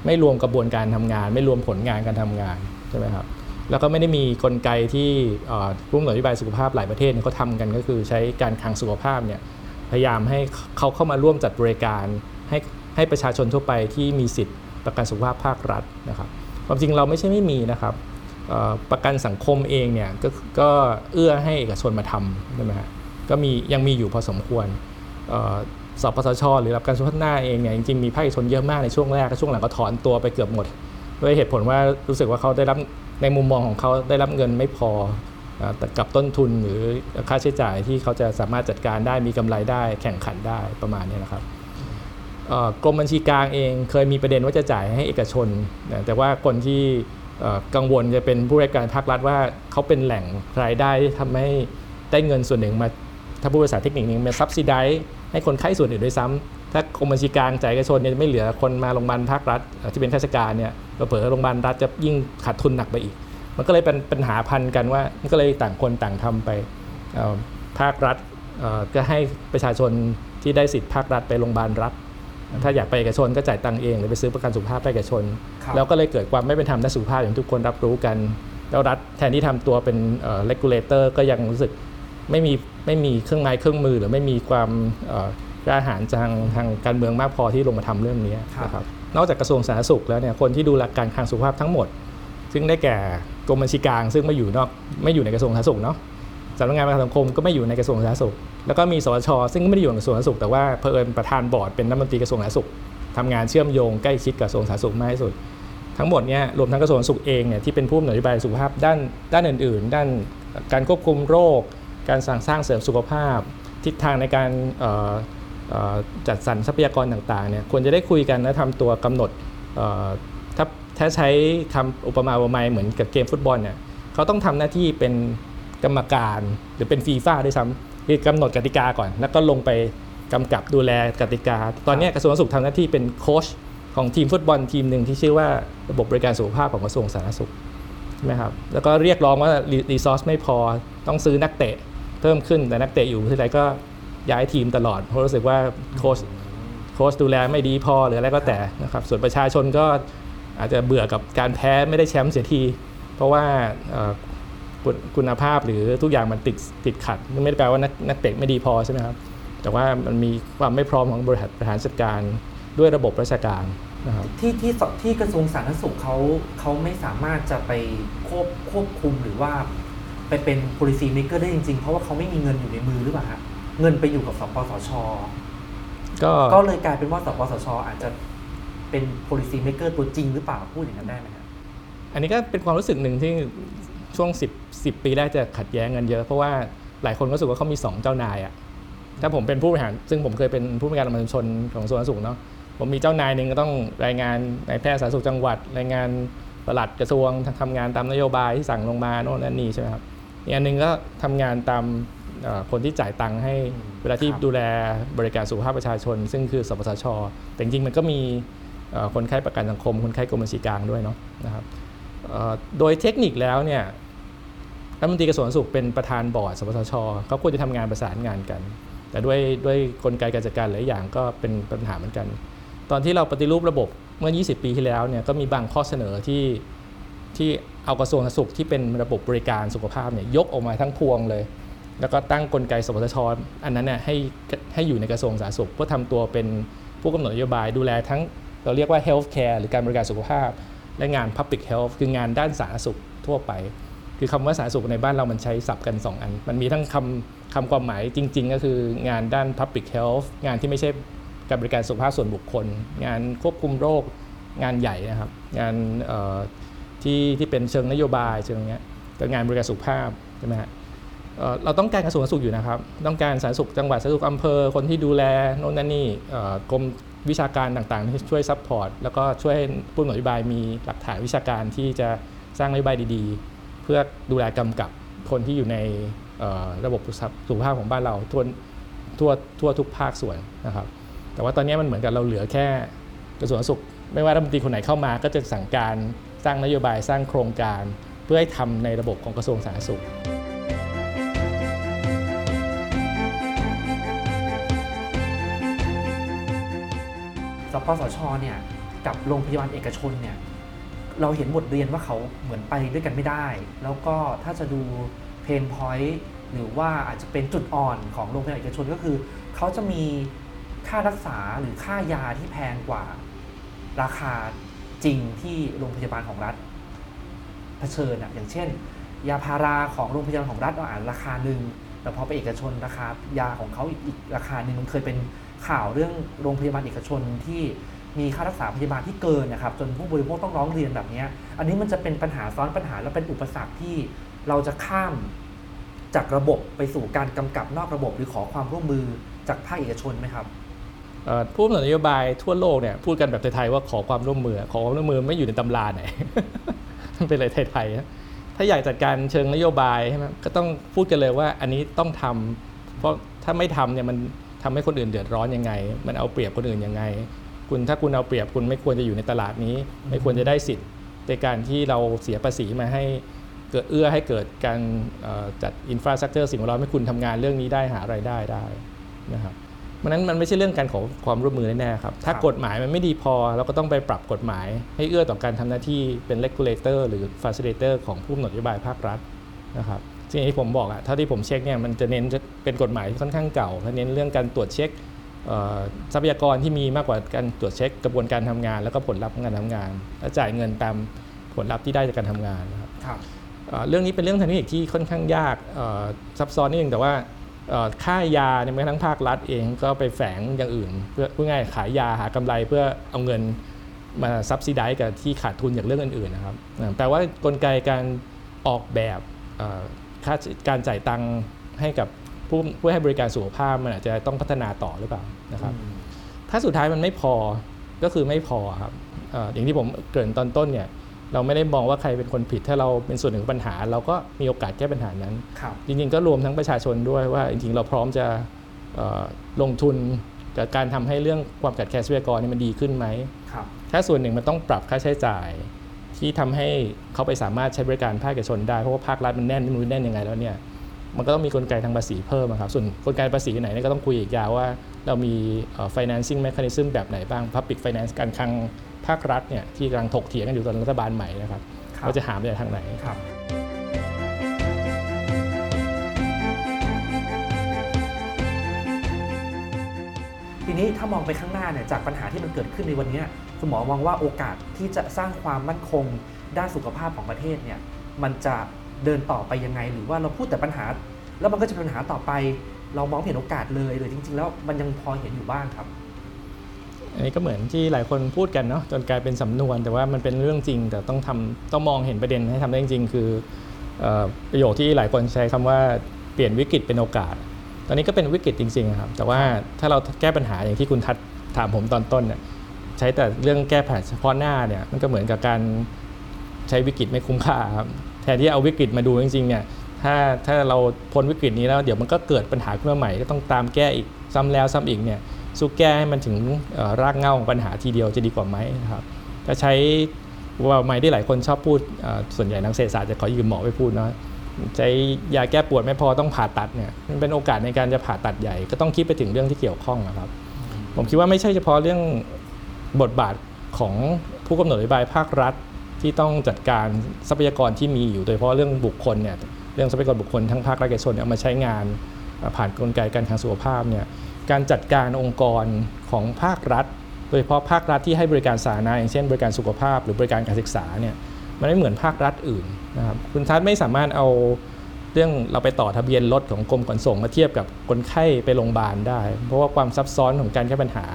ไม่รวมกระบวนการทำงาน ไม่รวมผลงานการทำงานใช่ไหมครับ แล้วก็ไม่ได้มีกลไกที่เอ่อผู้กำหนโยบายสุขภาพหลายประเทศเขาทำกันก็คือใช้การคลังสุขภาพเนี่ยพยายามให้เขาเข้ามาร่วมจัดบริการ ให้ให้ประชาชนทั่วไปที่มีสิทธิ์ประกันสุขภาพภาครัฐนะครับความจริงเราไม่ใช่ไม่มีนะครับประกันสังคมเองเนี่ยก็ก็เอื้อให้เอกชนมาทำใช่ไหมฮะก็มียังมีอยู่พอสมควรเอ่อสปสชหรือรับการสุขภาพหน้าเองเนี่ยจริงๆมีภาคเอกชนเยอะมากในช่วงแรกช่วงหลังก็ถอนตัวไปเกือบหมดด้วยเหตุผลว่ารู้สึกว่าเขาได้รับ ในมุมมองของเขาได้รับเงินไม่พออแต่กับต้นทุนหรือค่าใช้จ่ายที่เขาจะสามารถจัดการได้มีกำไรได้แข่งขันได้ประมาณนี้นะครับกรมบัญชีกลางเองเคยมีประเด็นว่าจะจ่ายให้เอกชน แต่ว่าคนที่กังวลจะเป็นผู้บริการภาครัฐว่าเขาเป็นแหล่งรายได้ที่ทำให้ได้เงินส่วนหนึ่งมาถ้าพูดภาษาเทคนิคนึงมาซับซิไดให้คนไข้ส่วนอื่นด้วยซ้ำถ้ากรมบัญชีกลางจ่ายเอกชนเนี่ยไม่เหลือคนมาโรงพยาบาลภาครัฐที่เป็นข้าราชการเนี่ย เผลอๆโรงพยาบาลรัฐจะยิ่งขาดทุนหนักไปอีก มันก็เลยเป็นปัญหาพันกันว่า มันก็เลยต่างคนต่างทำไปเอ่อภาครัฐเอ่อก็ให้ประชาชนที่ได้สิทธิ์ภาครัฐไปโรงพยาบาลรัฐ ถ้าอยากไปเอกชนก็จ่ายตังค์เองหรือไปซื้อประกันสุขภาพไปเอกชนครับแล้วก็เลยเกิดความไม่เป็นธรรมด้านสุขภาพอย่างทุกคนรับรู้กัน แล้วรัฐแทนที่ทำตัวเป็นเอ่อ regulator ก็ยังรู้สึกไม่มีไม่มีเครื่องไม้เครื่องมือหรือไม่มีความเอ่อกล้าหาญทางทางการเมืองมากพอที่ลงมาทำเรื่องนี้นะครับ นอกจากกระทรวงสาธารณสุขแล้วเนี่ยคนที่ดูแลการคลังสุขภาพทั้งหมด ซึ่งได้แก่กรมบัญชีกลาง ซึ่งไม่อยู่นอกไม่อยู่ในกระทรวงสาธารณสุขเนาะสำนักงานประกันสังคมก็ไม่อยู่ในกระทรวงสาธารณสุข แล้วก็มีสวชซึ่งก็ไม่ได้อยู่ในกระทรวงสาธารณสุข แต่ว่าเผอิญประธานบอร์ดเป็นรัฐมนตรีกระทรวงสาธารณสุขทำงานเชื่อมโยงใกล้ชิดกับกระทรวงสาธารณสุขมากที่สุด ทั้งหมดเนี่ยรวมทั้งกระทรวงสาธารณสุขเองเนี่ยที่เป็นผู้กำนดนโยบายสุขภาพด้านด้านอื่น ๆ ด้านการควบคุมโรค การสร้างสร้างเสริมสุขภาพ ทิศทางในการ จัดสรรทรัพยากรต่างๆเนี่ยควรจะได้คุยกันและทำตัวกำหนดเอ่อถ้าถ้าใช้คำอุปมาอุปไมยเหมือนกับเกมฟุตบอลเนี่ยเขาต้องทำหน้าที่เป็นกรรมการหรือเป็นฟีฟ่าด้วยซ้ำคือกำหนดกติกาก่อน แล้วก็ลงไปกำกับดูแลกติกา ตอนเนี้ยกระทรวงสาธารณสุขทำหน้าที่เป็นโค้ชของทีมฟุตบอลทีมหนึ่งที่ชื่อว่าระบบบริการสุขภาพของกระทรวงสาธารณสุขใช่ไหมครับแล้วก็เรียกร้องว่ารีซอสไม่พอต้องซื้อนักเตะเพิ่มขึ้นแต่นักเตะอยู่ที่ไรก็ ย้ายทีมตลอด เพราะรู้สึกว่าโค้ชโค้ชดูแลไม่ดีพอหรืออะไรก็แต่นะครับส่วนประชาชนก็อาจจะเบื่อกับการแพ้ไม่ได้แชมป์เสียที เพราะว่าคุณภาพหรือทุกอย่างมันติดติดขัดไม่ได้แปลว่านักนักเตะไม่ดีพอใช่ไหมครับแต่ว่ามันมีความไม่พร้อมของบริหารบริหารจัดการด้วยระบบราชการนะครับที่ที่ที่กระทรวงสาธารณสุขเขาเขาไม่สามารถจะไปควบควบคุมหรือว่า ไปเป็น policy maker ได้จริงๆ เพราะว่าเขาไม่มีเงินอยู่ในมือหรือเปล่าฮะ เงินไปอยู่กับสปสช ก็ก็เลยกลายเป็นว่าสปสช อาจจะเป็น policy maker ตัวจริงหรือเปล่าพูดอย่างนั้นได้ไหมครับอันนี้ก็เป็นความรู้สึกหนึ่งที่ช่วง 10 10 ปีแรกจะขัดแย้งกันเยอะ เพราะว่าหลายคนก็รู้สึกว่าเขามี 2 เจ้านายอะถ้าผมเป็นผู้บริหาร ซึ่งผมเคยเป็นผู้บริการประชาชนของกระทรวงสาธารณสุขเนาะผมมีเจ้านายหนึ่งก็ต้องรายงานนายแพทย์สาธารณสุขจังหวัด รายงานปลัดกระทรวงทำงานตามนโยบายที่สั่งลงมาโน่นนั่นนี่ใช่ไหมครับอีกอันหนึ่งก็ทำงานตามเอ่อ คนที่จ่ายตังค์ให้เวลาที่ครับดูแลบริการสุขภาพประชาชน ซึ่งคือสปสช แต่จริงๆมันก็มีเอ่อคนไข้ประกันสังคม คนไข้กรมบัญชีกลางด้วยเนาะนะครับเอ่อโดยเทคนิคแล้วเนี่ยรัฐมนตรีกระทรวงสาธารณสุขเป็นประธานบอร์ดสปสชเขาควรจะทำงานประสานงานกัน แต่ด้วยด้วยกลไกการจัดการหลายอย่างก็เป็นปัญหาเหมือนกัน ตอนที่เราปฏิรูประบบเมื่อ 20 ปีที่แล้วเนี่ยก็มีบางข้อเสนอที่ที่เอากระทรวงสาธารณสุขที่เป็นระบบบริการสุขภาพเนี่ยยกออกมาทั้งพวงเลย แล้วก็ตั้งกลไกสปสชอันนั้นเนี่ยให้ให้อยู่ในกระทรวงสาธารณสุขเพื่อทำตัวเป็นผู้กำหนดนโยบายดูแลทั้งเราเรียกว่า health care หรือการบริการสุขภาพ และงาน Public Health คืองานด้านสาธารณสุขทั่วไป คือคำว่าสาธารณสุขในบ้านเรามันใช้ศัพท์กัน 2 อัน มันมีทั้งคำคำความหมายจริง ๆ ก็คืองานด้าน Public Health งานที่ไม่ใช่การบริการสุขภาพส่วนบุคคล งานควบคุมโรคงานใหญ่นะครับ งานที่ที่เป็นเชิงนโยบายเชิงเนี้ยกับงานบริการสุขภาพใช่ไหมฮะ เราต้องการกระทรวงสาธารณสุขอยู่นะครับ ต้องการสาธารณสุขจังหวัดสาธารณสุขอำเภอคนที่ดูแลโน่นนั่นนี่กรมวิชาการต่างๆ ที่ช่วย support แล้วก็ช่วยผู้กำหนดนโยบายมีหลักฐานวิชาการที่จะสร้างนโยบายดีๆ เพื่อดูแลกำกับคนที่อยู่ในระบบสุขภาพของบ้านเราทั่วทั่วทั่วทุกภาคส่วนนะครับ แต่ว่าตอนนี้มันเหมือนกับเราเหลือแค่กระทรวงสุข ไม่ว่ารัฐมนตรีคนไหนเข้ามาก็จะสั่งการสร้างนโยบายสร้างโครงการ เพื่อให้ทำในระบบของกระทรวงสาธารณสุข สปสชเนี่ยกับโรงพยาบาลเอกชนเนี่ยเราเห็นบทเรียนว่าเขาเหมือนไปด้วยกันไม่ได้ แล้วก็ถ้าจะดูเพนพอยต์หรือว่าอาจจะเป็นจุดอ่อนของโรงพยาบาลเอกชนก็คือ เขาจะมีค่ารักษาหรือค่ายาที่แพงกว่าราคาจริงที่โรงพยาบาลของรัฐเผชิญอะอย่างเช่น ยาพาราของโรงพยาบาลของรัฐเราอ่านราคาหนึ่งแต่พอไปเอกชนราคายาของเขาอีกราคาหนึ่งมันเคยเป็น ข่าวเรื่องโรงพยาบาลเอกชนที่มีค่ารักษาพยาบาลที่เกินนะครับจนผู้บริโภคต้องร้องเรียนแบบนี้อันนี้มันจะเป็นปัญหาซ้อนปัญหาและเป็นอุปสรรคที่เราจะข้ามจากระบบไปสู่การกำกับนอกระบบ หรือขอความร่วมมือจากภาคเอกชนไหมครับผู้กำหนดนโยบายทั่วโลกเนี่ยพูดกันแบบไทยๆว่าขอความร่วมมือ ขอความร่วมมือไม่อยู่ในตำราไหนเป็นอะไรไทยๆนะถ้าอยากจัดการเชิงนโยบายใช่ไหมก็ต้องพูดกันเลยว่าอันนี้ต้องทำเพราะถ้าไม่ทำเนี่ยมัน ทำให้คนอื่นเดือดร้อนยังไง มันเอาเปรียบคนอื่นยังไง คุณถ้าคุณเอาเปรียบคุณไม่ควรจะอยู่ในตลาดนี้ ไม่ควรจะได้สิทธิ์ในการที่เราเสียภาษีมาให้เกิดเอื้อให้เกิดการเอ่อจัดอินฟราสตรักเจอร์สิ่งแวดล้อมให้คุณทำงานเรื่องนี้ได้หารายได้ได้นะครับเพราะฉะนั้นมันไม่ใช่เรื่องการขอความร่วมมือแน่ๆครับ ถ้าครับกฎหมายมันไม่ดีพอเราก็ต้องไปปรับกฎหมาย ให้เอื้อต่อการทำหน้าที่เป็น regulator หรือ facilitator ของผู้กำหนดนโยบายภาครัฐนะครับ ซึ่งอย่างที่ผมบอกอะเท่าที่ผมเช็คเนี่ยมันจะเน้นจะเป็นกฎหมายที่ค่อนข้างเก่าและเน้นเรื่องการตรวจเช็คเอ่อทรัพยากรที่มีมากกว่าการตรวจเช็คกระบวนการทำงาน แล้วก็ผลลัพธ์ของการทำงาน และจ่ายเงินตามผลลัพธ์ที่ได้จากการทำงานนะครับครับเอ่อเรื่องนี้เป็นเรื่องทางเทคนิคที่ค่อนข้างยากเอ่อซับซ้อนนิดนึงแต่ว่าเอ่อค่ายาเนี่ยแม้กระทั่งภาครัฐเองก็ไปแฝงอย่างอื่น เพื่อพูดง่ายๆขายยาหากำไรเพื่อเอาเงินมาซับซิได้กับที่ขาดทุนจากเรื่องอื่นๆนะครับอ่าแปลว่ากลไกการออกแบบเอ่อ ค่าการจ่ายตังค์ให้กับผู้ผู้ให้บริการสุขภาพมันอาจจะต้องพัฒนาต่อหรือเปล่านะครับถ้าสุดท้ายมันไม่พอก็คือไม่พอครับเอ่ออย่างที่ผมเกริ่นตอนต้นเนี่ยเราไม่ได้มองว่าใครเป็นคนผิด ถ้าเราเป็นส่วนหนึ่งของปัญหา เราก็มีโอกาสแก้ปัญหานั้นครับจริงๆ ก็รวมทั้งประชาชนด้วยว่า จริงๆ เราพร้อมจะเอ่อลงทุนกับการทำให้เรื่องความขัดแคลนทรัพยากรเนี่ยมันดีขึ้นไหมครับถ้าส่วนหนึ่งมันต้องปรับค่าใช้จ่าย ที่ทำให้เขาไปสามารถใช้บริการภาคเอกชนได้เพราะว่าภาครัฐมันแน่นไม่รู้แน่นยังไงแล้วเนี่ยมันก็ต้องมีกลไกทางภาษีเพิ่มอะครับส่วนกลไกภาษีไหนเนี่ยก็ต้องคุยอีกยาวว่า เรามีเอ่อ financing mechanism แบบไหนบ้าง public finance การคลังภาครัฐเนี่ยที่กำลังถกเถียงกันอยู่ตอนรัฐบาลใหม่นะครับครับว่าจะหามาจากทางไหนครับ ทีนี้ถ้ามองไปข้างหน้าเนี่ยจากปัญหาที่มันเกิดขึ้นในวันนี้คุณหมอมองว่าโอกาสที่จะสร้างความมั่นคงด้านสุขภาพของประเทศเนี่ยมันจะเดินต่อไปยังไง หรือว่าเราพูดแต่ปัญหา แล้วมันก็จะเป็นปัญหาต่อไป เรามองเห็นโอกาสเลยหรือจริง ๆ แล้วมันยังพอเห็นอยู่บ้างครับอันนี้ก็เหมือนที่หลายคนพูดกันเนาะจนกลายเป็นสำนวน แต่ว่ามันเป็นเรื่องจริง แต่ต้องทำต้องมองเห็นประเด็นให้ทำได้จริงๆคืออประโยคที่หลายคนใช้คำว่าเปลี่ยนวิกฤตเป็นโอกาส ตอนนี้ก็เป็นวิกฤตจริงๆครับ แต่ว่าถ้าเราแก้ปัญหาอย่างที่คุณทัดถามผมตอนต้นเนี่ยใช้แต่เรื่องแก้ปัญหาเฉพาะหน้าเนี่ยมันก็เหมือนกับการใช้วิกฤตไม่คุ้มค่าครับแทนที่เอาวิกฤตมาดูจริงๆเนี่ยถ้าถ้าเราพ้นวิกฤตนี้แล้วเดี๋ยวมันก็เกิดปัญหาขึ้นมาใหม่ก็ต้องตามแก้อีกซ้ำแล้วซ้ำอีกเนี่ยสู้แก้ให้มันถึงรากเหง้าของปัญหาทีเดียวจะดีกว่าไหมนะครับถ้าใช้ว่าไม่ได้หลายคนชอบพูดส่วนใหญ่นักเศรษฐศาสตร์จะขอยืมหมอไปพูดเนาะ ใช้ยาแก้ปวดไม่พอต้องผ่าตัดเนี่ยมันเป็นโอกาสในการจะผ่าตัดใหญ่ ก็ต้องคิดไปถึงเรื่องที่เกี่ยวข้องนะครับ ผมคิดว่าไม่ใช่เฉพาะเรื่องบทบาทของผู้กำหนดนโยบายภาครัฐ ที่ต้องจัดการทรัพยากรที่มีอยู่โดยเฉพาะเรื่องบุคคลเนี่ยเรื่องทรัพยากรบุคคลทั้งภาครัฐเอกชนเนี่ยเอามาใช้งานผ่านกลไกการทางสุขภาพเนี่ยการจัดการองค์กรของภาครัฐ โดยเฉพาะภาครัฐที่ให้บริการสาธารณะอย่างเช่น บริการสุขภาพหรือบริการการศึกษาเนี่ย มันไม่เหมือนภาครัฐอื่นนะครับคุณทัศน์ไม่สามารถเอาเรื่องเราไปต่อทะเบียนรถของกรมขนส่งมาเทียบกับคนไข้ไปโรงพยาบาลได้ เพราะว่าความซับซ้อนของการแก้ปัญหา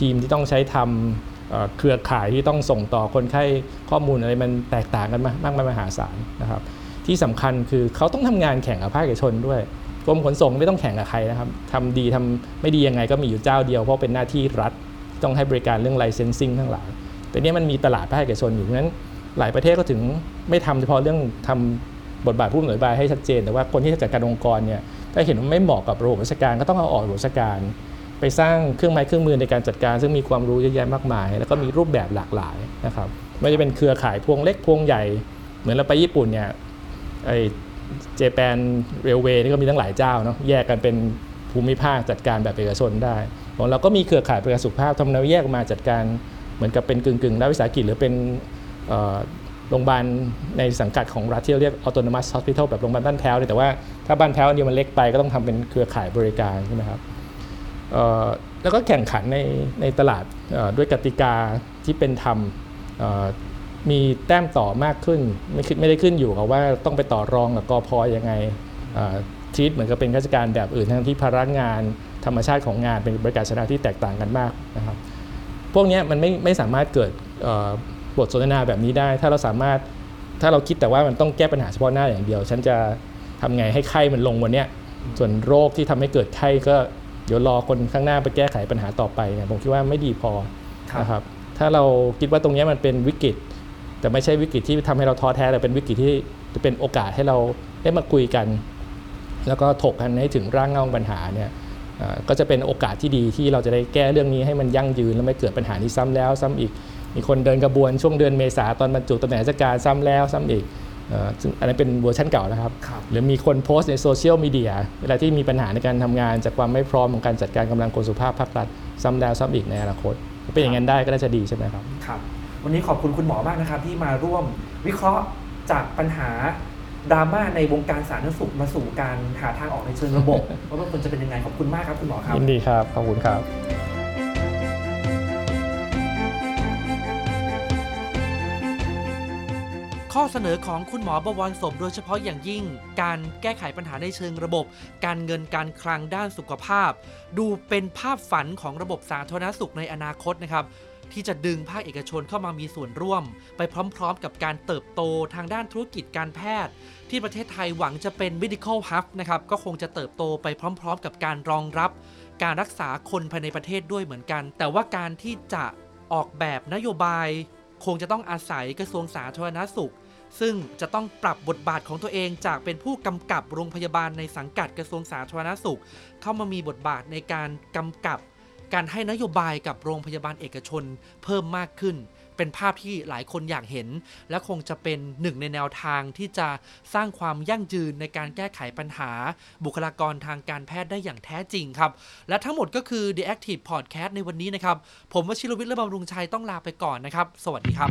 ทีมที่ต้องใช้ทำเอ่อเครือข่ายที่ต้องส่งต่อคนไข้ข้อมูลอะไรมันแตกต่างกันมากมากมายมหาศาลนะครับ ที่สำคัญคือเขาต้องทำงานแข่งกับภาคเอกชนด้วยกรมขนส่งไม่ต้องแข่งกับใครนะครับทำดีทำไม่ดียังไงก็มีอยู่เจ้าเดียวเพราะเป็นหน้าที่รัฐต้องให้บริการเรื่อง licensing ทั้งหลายแต่เนี้มันมีตลาดภาคเอกชนอยู่เพราะฉะนั้น หลายประเทศก็ถึงไม่ทำเฉพาะเรื่องทำบทบาทผู้กำหนดนโยบายให้ชัดเจน แต่ว่าคนที่จะจัดการองค์กรเนี่ยถ้าเห็นว่าไม่เหมาะกับระบบราชการก็ต้องเอาออกระบบราชการ ไปสร้างเครื่องไม้เครื่องมือในการจัดการ ซึ่งมีความรู้เยอะแยะมากมาย แล้วก็มีรูปแบบหลากหลายนะครับไม่ว่าจะเป็นเครือข่ายพวงเล็กพวงใหญ่ เหมือนเราไปญี่ปุ่นเนี่ยไอเจแปนเรลเวย์นี่ก็มีทั้งหลายเจ้าเนาะแยกกันเป็นภูมิภาคจัดการแบบเอกชนได้ของเราก็มีเครือข่ายประกันสุขภาพทำแนวแยกมาจัดการเหมือนกับเป็นกึ่งกึ่งๆรัฐวิสาหกิจหรือเป็น โรงพยาบาลในสังกัดของรัฐที่เราเรียก autonomous hospital แบบโรงพยาบาลบ้านแพ้วเนี่ยแต่ว่าถ้าบ้านแพ้วอันเดียวมันเล็กไปก็ต้องทำเป็นเครือข่ายบริการใช่ไหมครับแล้วก็แข่งขันในในตลาดด้วยกติกาที่เป็นธรรมมีแต้มต่อมากขึ้น ไม่ไม่ได้ขึ้นอยู่กับว่าต้องไปต่อรองกับกอพอยังไงทีตเหมือนกับเป็นข้าราชการแบบอื่นทั้งที่ภาระงานธรรมชาติของงานเป็นบริการชนะที่แตกต่างกันมากนะครับพวกนี้มันไม่ไม่สามารถเกิด บทสนทนาแบบนี้ได้ ถ้าเราสามารถถ้าเราคิดแต่ว่ามันต้องแก้ปัญหาเฉพาะหน้าอย่างเดียว ฉันจะทำไงให้ไข้มันลงวันเนี้ยส่วนโรคที่ทำให้เกิดไข้ก็เดี๋ยวรอคนข้างหน้าไปแก้ไขปัญหาต่อไปเนี่ยผมคิดว่าไม่ดีพอครับนะครับถ้าเราคิดว่าตรงเนี้ยมันเป็นวิกฤต แต่ไม่ใช่วิกฤตที่ทำให้เราท้อแท้แต่เป็นวิกฤตที่จะเป็นโอกาสให้เราได้มาคุยกัน แล้วก็ถกกันให้ถึงร่างเงาของปัญหาเนี่ยเอ่อก็จะเป็นโอกาสที่ดีที่เราจะได้แก้เรื่องนี้ให้มันยั่งยืน และไม่เกิดปัญหานี้ซ้ำแล้วซ้ำอีก มีคนเดินกระบวนช่วงเดือนเมษาตอนบรรจุตำแหน่งราชการซ้ำแล้วซ้ำอีกเอ่อซึ่งอันนั้นเป็นเวอร์ชันเก่านะครับครับหรือมีคนโพสต์ในโซเชียลมีเดียเวลาที่มีปัญหาในการทำงาน จากความไม่พร้อมของการจัดการกำลังคนสุภาพภาครัฐซ้ำแล้วซ้ำอีกในอนาคตถ้าเป็นอย่างนั้นได้ก็น่าจะดีใช่ไหมครับครับวันนี้ขอบคุณคุณหมอมากนะครับที่มาร่วมวิเคราะห์จากปัญหาดราม่าในวงการสาธารณสุขมาสู่การหาทางออกในเชิงระบบว่ามันควรจะเป็นยังไงขอบคุณมากครับคุณหมอครับยินดีครับขอบคุณครับ ข้อเสนอของคุณหมอบวรสมโดยเฉพาะอย่างยิ่ง การแก้ไขปัญหาในเชิงระบบ การเงินการคลังด้านสุขภาพ ดูเป็นภาพฝันของระบบสาธารณสุขในอนาคตนะครับที่จะดึงภาคเอกชนเข้ามามีส่วนร่วม ไปพร้อมๆ กับการเติบโตทางด้านธุรกิจการแพทย์ ที่ประเทศไทยหวังจะเป็น medical hub นะครับก็คงจะเติบโตไปพร้อม ๆ กับการรองรับ การรักษาคนภายในประเทศด้วยเหมือนกัน แต่ว่าการที่จะออกแบบนโยบาย คงจะต้องอาศัยกระทรวงสาธารณสุข ซึ่งจะต้องปรับบทบาทของตัวเองจากเป็นผู้กำกับโรงพยาบาลในสังกัดกระทรวงสาธารณสุข เข้ามามีบทบาทในการกำกับ การให้นโยบายกับโรงพยาบาลเอกชนเพิ่มมากขึ้น เป็นภาพที่หลายคนอยากเห็น และคงจะเป็นหนึ่งในแนวทางที่จะสร้างความยั่งยืนในการแก้ไขปัญหา บุคลากรทางการแพทย์ได้อย่างแท้จริงครับ และทั้งหมดก็คือ The Active Podcast ในวันนี้นะครับ ผมวชิรวิทย์และบำรุงชัยต้องลาไปก่อนนะครับ สวัสดีครับ